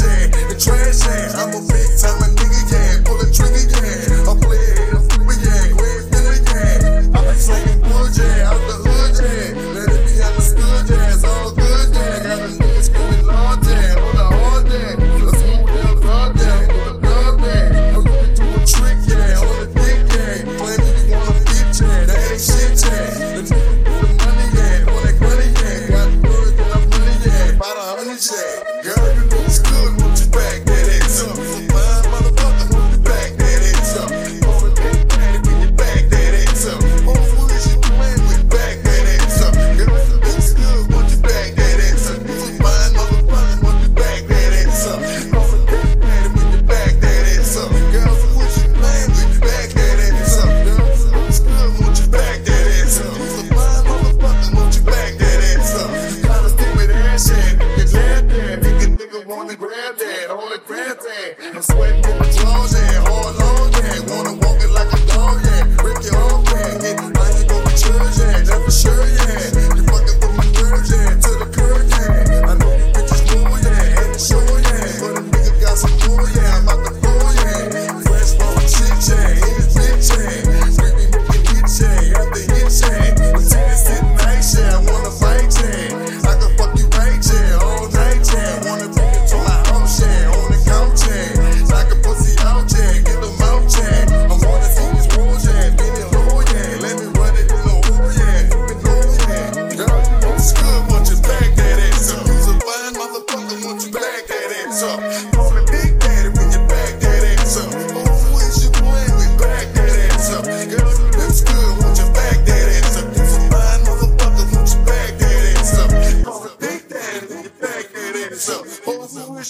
the trash. on the grab. I'm sweating in the drawers.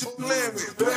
You're playing with.